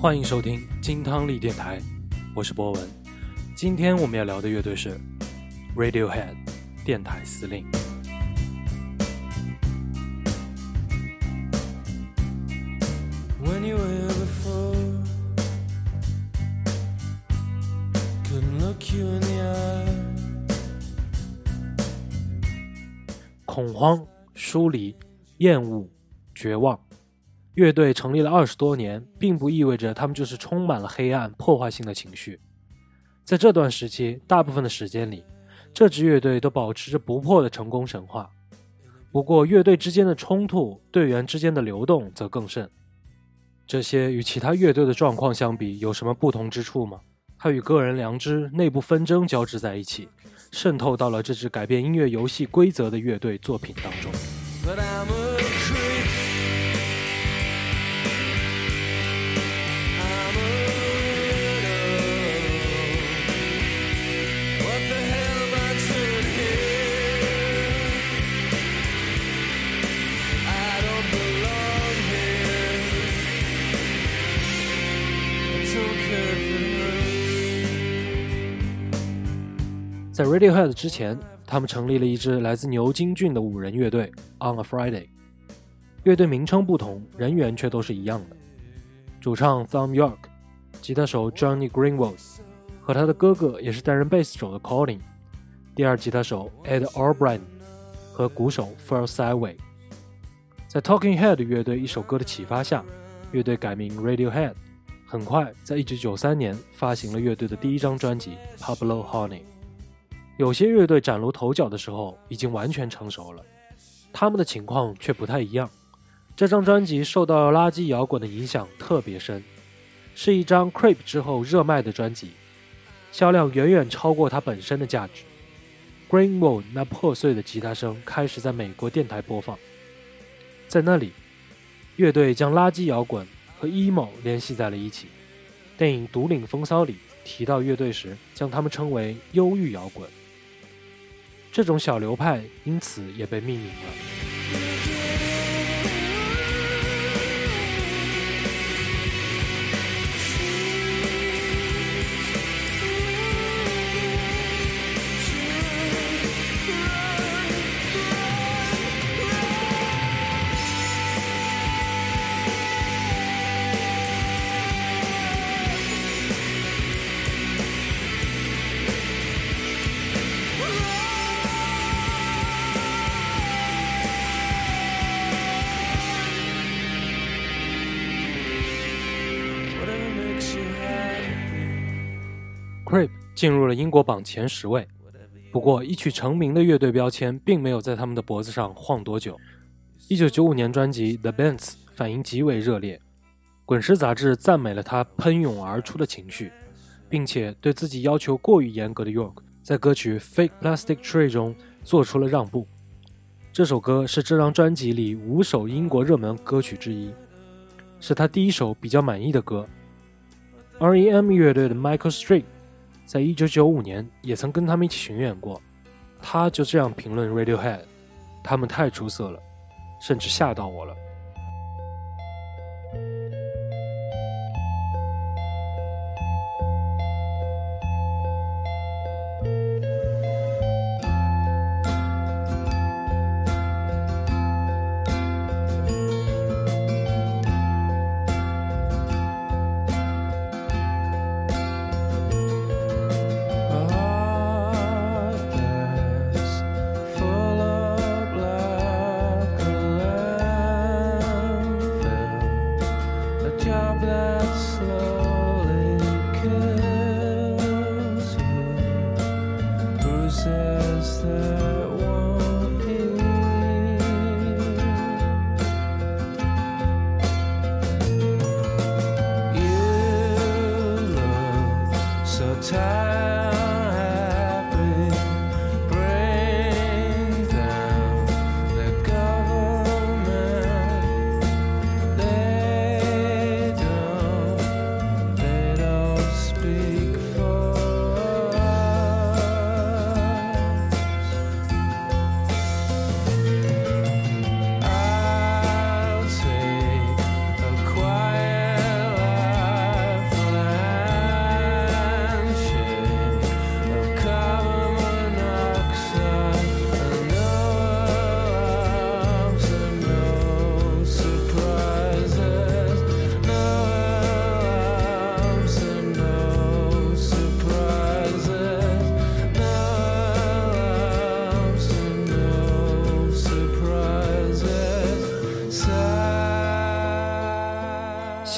欢迎收听金汤力电台，我是博文。今天我们要聊的乐队是 Radiohead，电台司令。when you were before. Couldn't look you in the eye. 恐慌、疏离、厌恶、绝望。乐队成立了二十多年，并不意味着他们就是充满了黑暗、破坏性的情绪。在这段时期，大部分的时间里，这支乐队都保持着不破的成功神话。不过，乐队之间的冲突、队员之间的流动则更甚。这些与其他乐队的状况相比，有什么不同之处吗？它与个人良知、内部纷争交织在一起，渗透到了这支改变音乐游戏规则的乐队作品当中。在 Radiohead 之前，他们成立了一支来自牛津郡的五人乐队 On a Friday。乐队名称不同，人员却都是一样的。主唱 Thom York 吉他手 Johnny Greenwood 和他的哥哥也是担任贝斯手的 Colin，第二吉他手 Ed O'Brien 和鼓手 Phil Syway。在 Talking Head 乐队一首歌的启发下，乐队改名 Radiohead。很快，在1993年发行了乐队的第一张专辑《Pablo Honey》。有些乐队崭露头角的时候已经完全成熟了，他们的情况却不太一样。这张专辑受到垃圾摇滚的影响特别深，是一张 Creep 之后热卖的专辑，销量远远超过它本身的价值。Greenwood 那破碎的吉他声开始在美国电台播放，在那里，乐队将垃圾摇滚和 emo 联系在了一起。电影《独领风骚》里提到乐队时，将他们称为忧郁摇滚。这种小流派因此也被命名了。进入了英国榜前十位，不过一曲成名的乐队标签并没有在他们的脖子上晃多久。一九九五年专辑《The Bands》反应极为热烈，《滚石》杂志赞美了他喷涌而出的情绪，并且对自己要求过于严格的 York 在歌曲《Fake Plastic Tree》中做出了让步。这首歌是这张专辑里五首英国热门歌曲之一，是他第一首比较满意的歌。R.E.M. 乐队的 Michael Street 在一九九五年也曾跟他们一起巡演过，他就这样评论 Radiohead：“ 他们太出色了，甚至吓到我了。”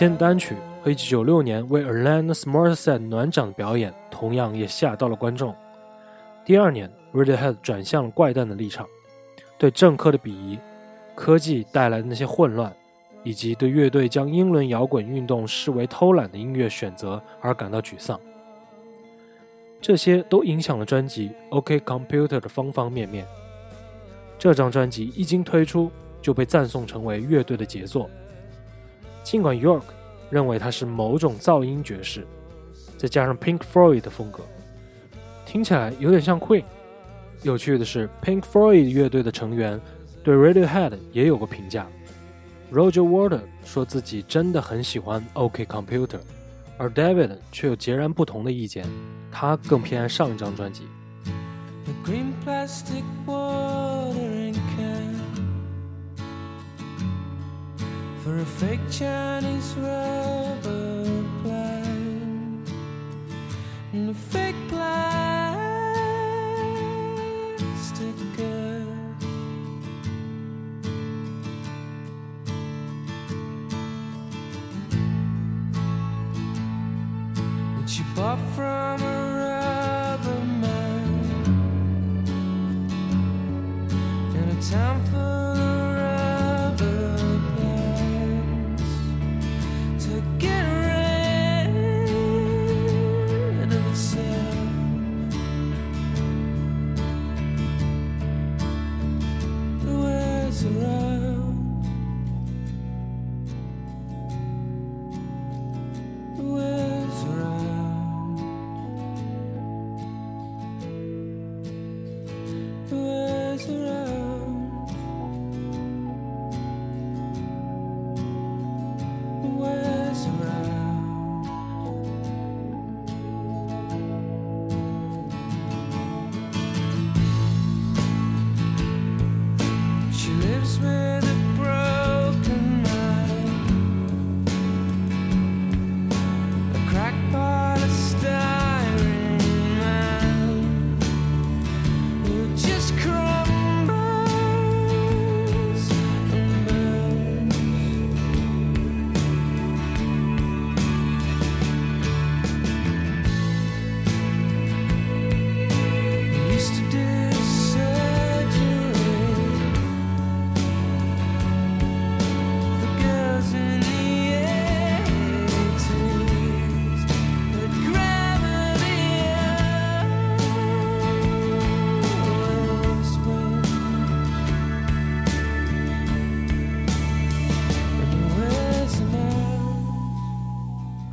先单曲和1996年为 Alanis Morissette 暖场的表演，同样也吓到了观众。第二年，Radiohead 转向了怪诞的立场，对政客的鄙夷、科技带来的那些混乱，以及对乐队将英伦摇滚运动视为偷懒的音乐选择而感到沮丧。这些都影响了专辑《OK Computer》的方方面面。这张专辑一经推出，就被赞颂成为乐队的杰作。尽管 York 认为它是某种噪音爵士，再加上 Pink Floyd 的风格，听起来有点像 Queen。有趣的是，Pink Floyd 乐队的成员对 Radiohead 也有过评价。Roger w a t e r 说自己真的很喜欢 OK Computer，而 David 却有截然不同的意见，他更偏爱上一张专辑。A green plastic water. For a fake Chinese rubber plant and a fake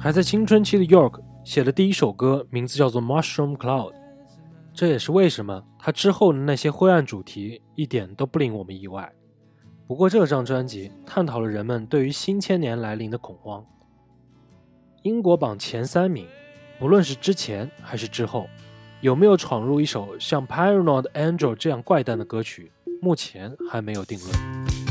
还在青春期的 York 写的第一首歌名字叫做《Mushroom Cloud》，这也是为什么他之后的那些灰暗主题一点都不令我们意外。不过这张专辑探讨了人们对于新千年来临的恐慌。英国榜前三名，不论是之前还是之后，有没有闯入一首像《Paranoid Angel》这样怪诞的歌曲，目前还没有定论。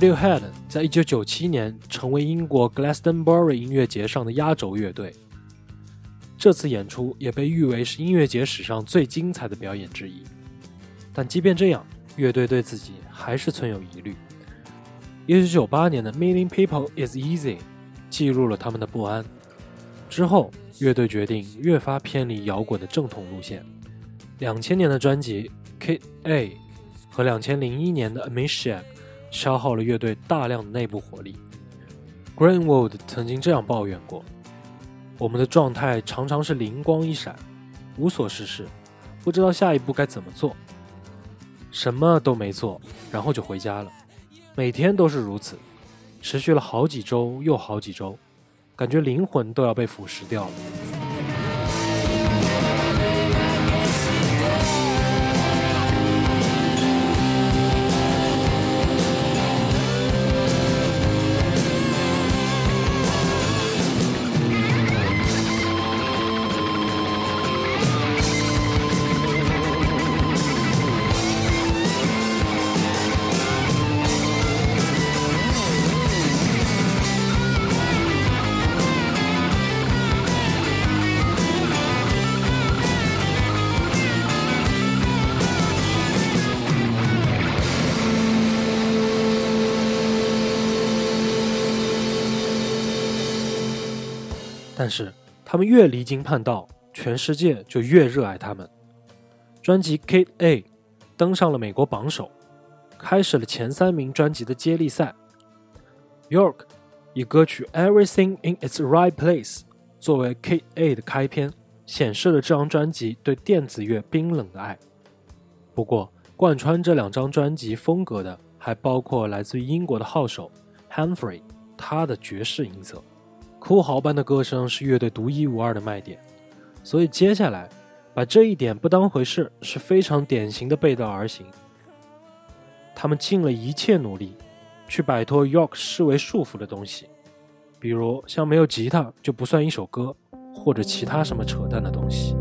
Radiohead 在一九九七年成为英国 Glastonbury 音乐节上的压轴乐队。这次演出也被誉为是音乐节史上最精彩的表演之一。但即便这样，乐队对自己还是存有疑虑。一九九八年的《Million People Is Easy》记录了他们的不安。之后，乐队决定越发偏离摇滚的正统路线。两千年的专辑《Kid A》和两千零一年的《a m i s h a 消耗了乐队大量的内部火力。Greenwood 曾经这样抱怨过：“我们的状态常常是灵光一闪，无所事事，不知道下一步该怎么做，什么都没做，然后就回家了。每天都是如此，持续了好几周又好几周，感觉灵魂都要被腐蚀掉了。”但是他们越离经叛道，全世界就越热爱他们。专辑《K A》登上了美国榜首，开始了前三名专辑的接力赛。York 以歌曲《Everything in Its Right Place》作为《K A》的开篇，显示了这张专辑对电子乐冰冷的爱。不过，贯穿这两张专辑风格的，还包括来自于英国的号手 Humphrey，他的爵士音色。哭嚎般的歌声是乐队独一无二的卖点，所以接下来把这一点不当回事是非常典型的背道而行。他们尽了一切努力去摆脱 York 视为束缚的东西，比如像没有吉他就不算一首歌，或者其他什么扯淡的东西。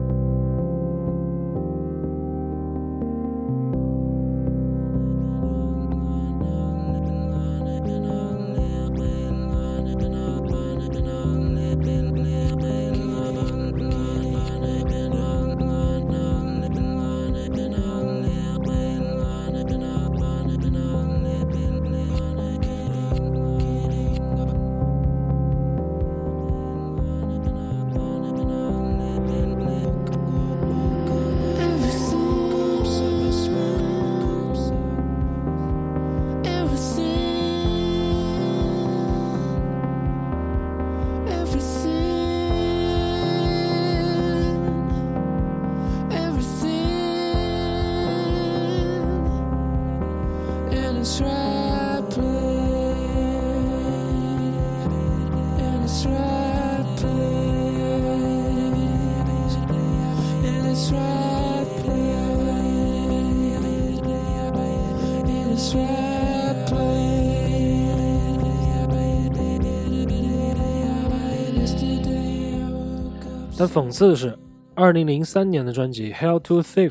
但讽刺的是，二零零三年的专辑《Hell to Thief》，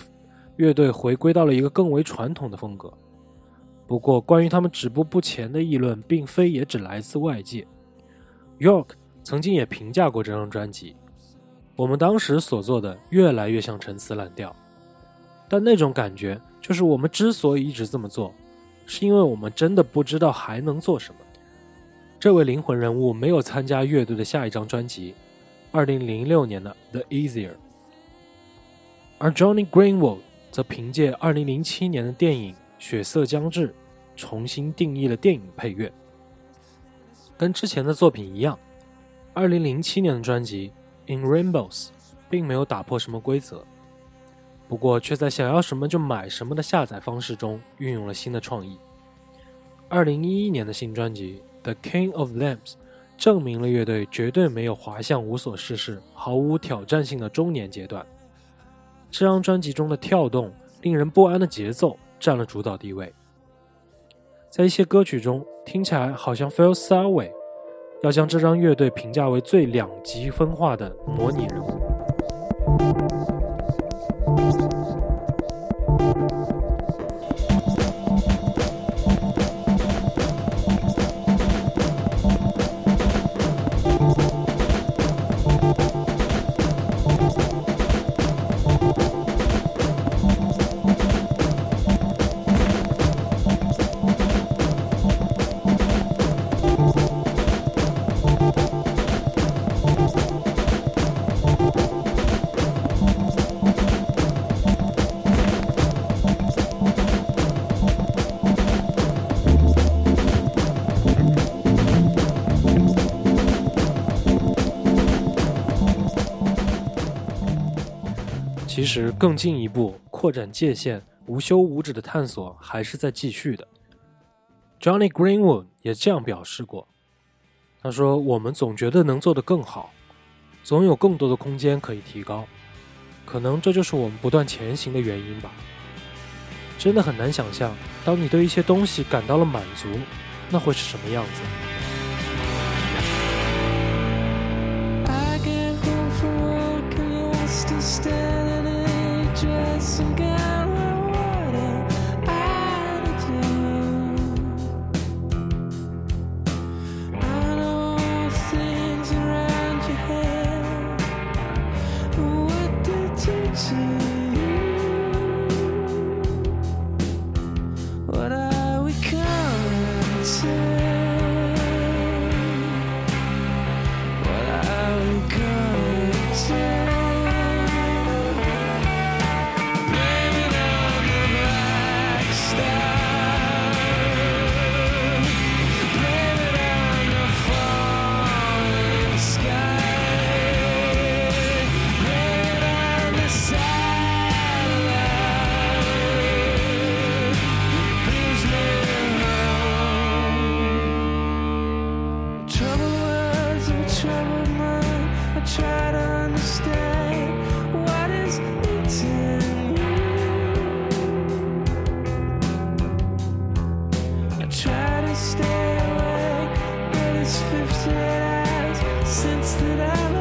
乐队回归到了一个更为传统的风格。不过，关于他们止步不前的议论，并非也只来自外界。York 曾经也评价过这张专辑：“我们当时所做的越来越像陈词滥调。”但那种感觉，就是我们之所以一直这么做，是因为我们真的不知道还能做什么。这位灵魂人物没有参加乐队的下一张专辑。二零零六年的《The Easier》，而 Johnny Greenwood 则凭借二零零七年的电影《血色将至》重新定义了电影配乐。跟之前的作品一样，二零零七年的专辑《In Rainbows》并没有打破什么规则，不过却在想要什么就买什么的下载方式中运用了新的创意。二零一一年的新专辑《The King of Lambs》。证明了乐队绝对没有滑向无所事事、毫无挑战性的中年阶段。这张专辑中的跳动、令人不安的节奏占了主导地位。在一些歌曲中，听起来好像 Phil Selway 要将这张乐队评价为最两极分化的模拟人物。实更进一步扩展界限、无休无止的探索还是在继续的。Johnny Greenwood 也这样表示过，他说：“我们总觉得能做得更好，总有更多的空间可以提高，可能这就是我们不断前行的原因吧。”真的很难想象，当你对一些东西感到了满足，那会是什么样子。It's 50 hours since that I